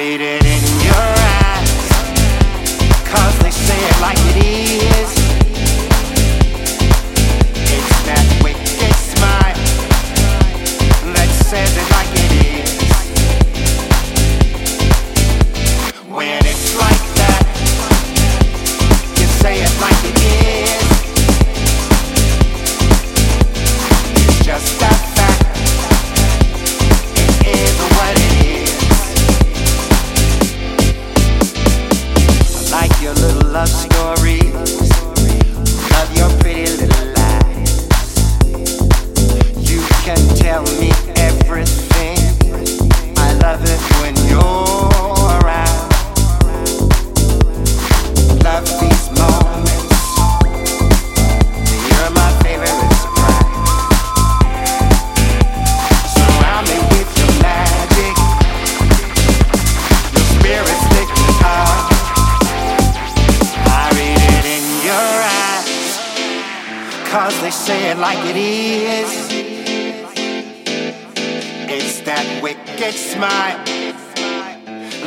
read it in your eyes. Cause they say it like it is. Eyes. Cause they say it like it is. It's that wicked smile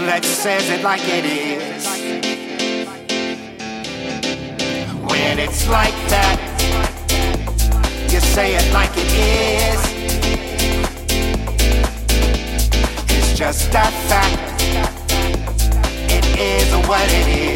that says it like it is. When it's like that, you say it like it is. It's just that fact. It is what it is.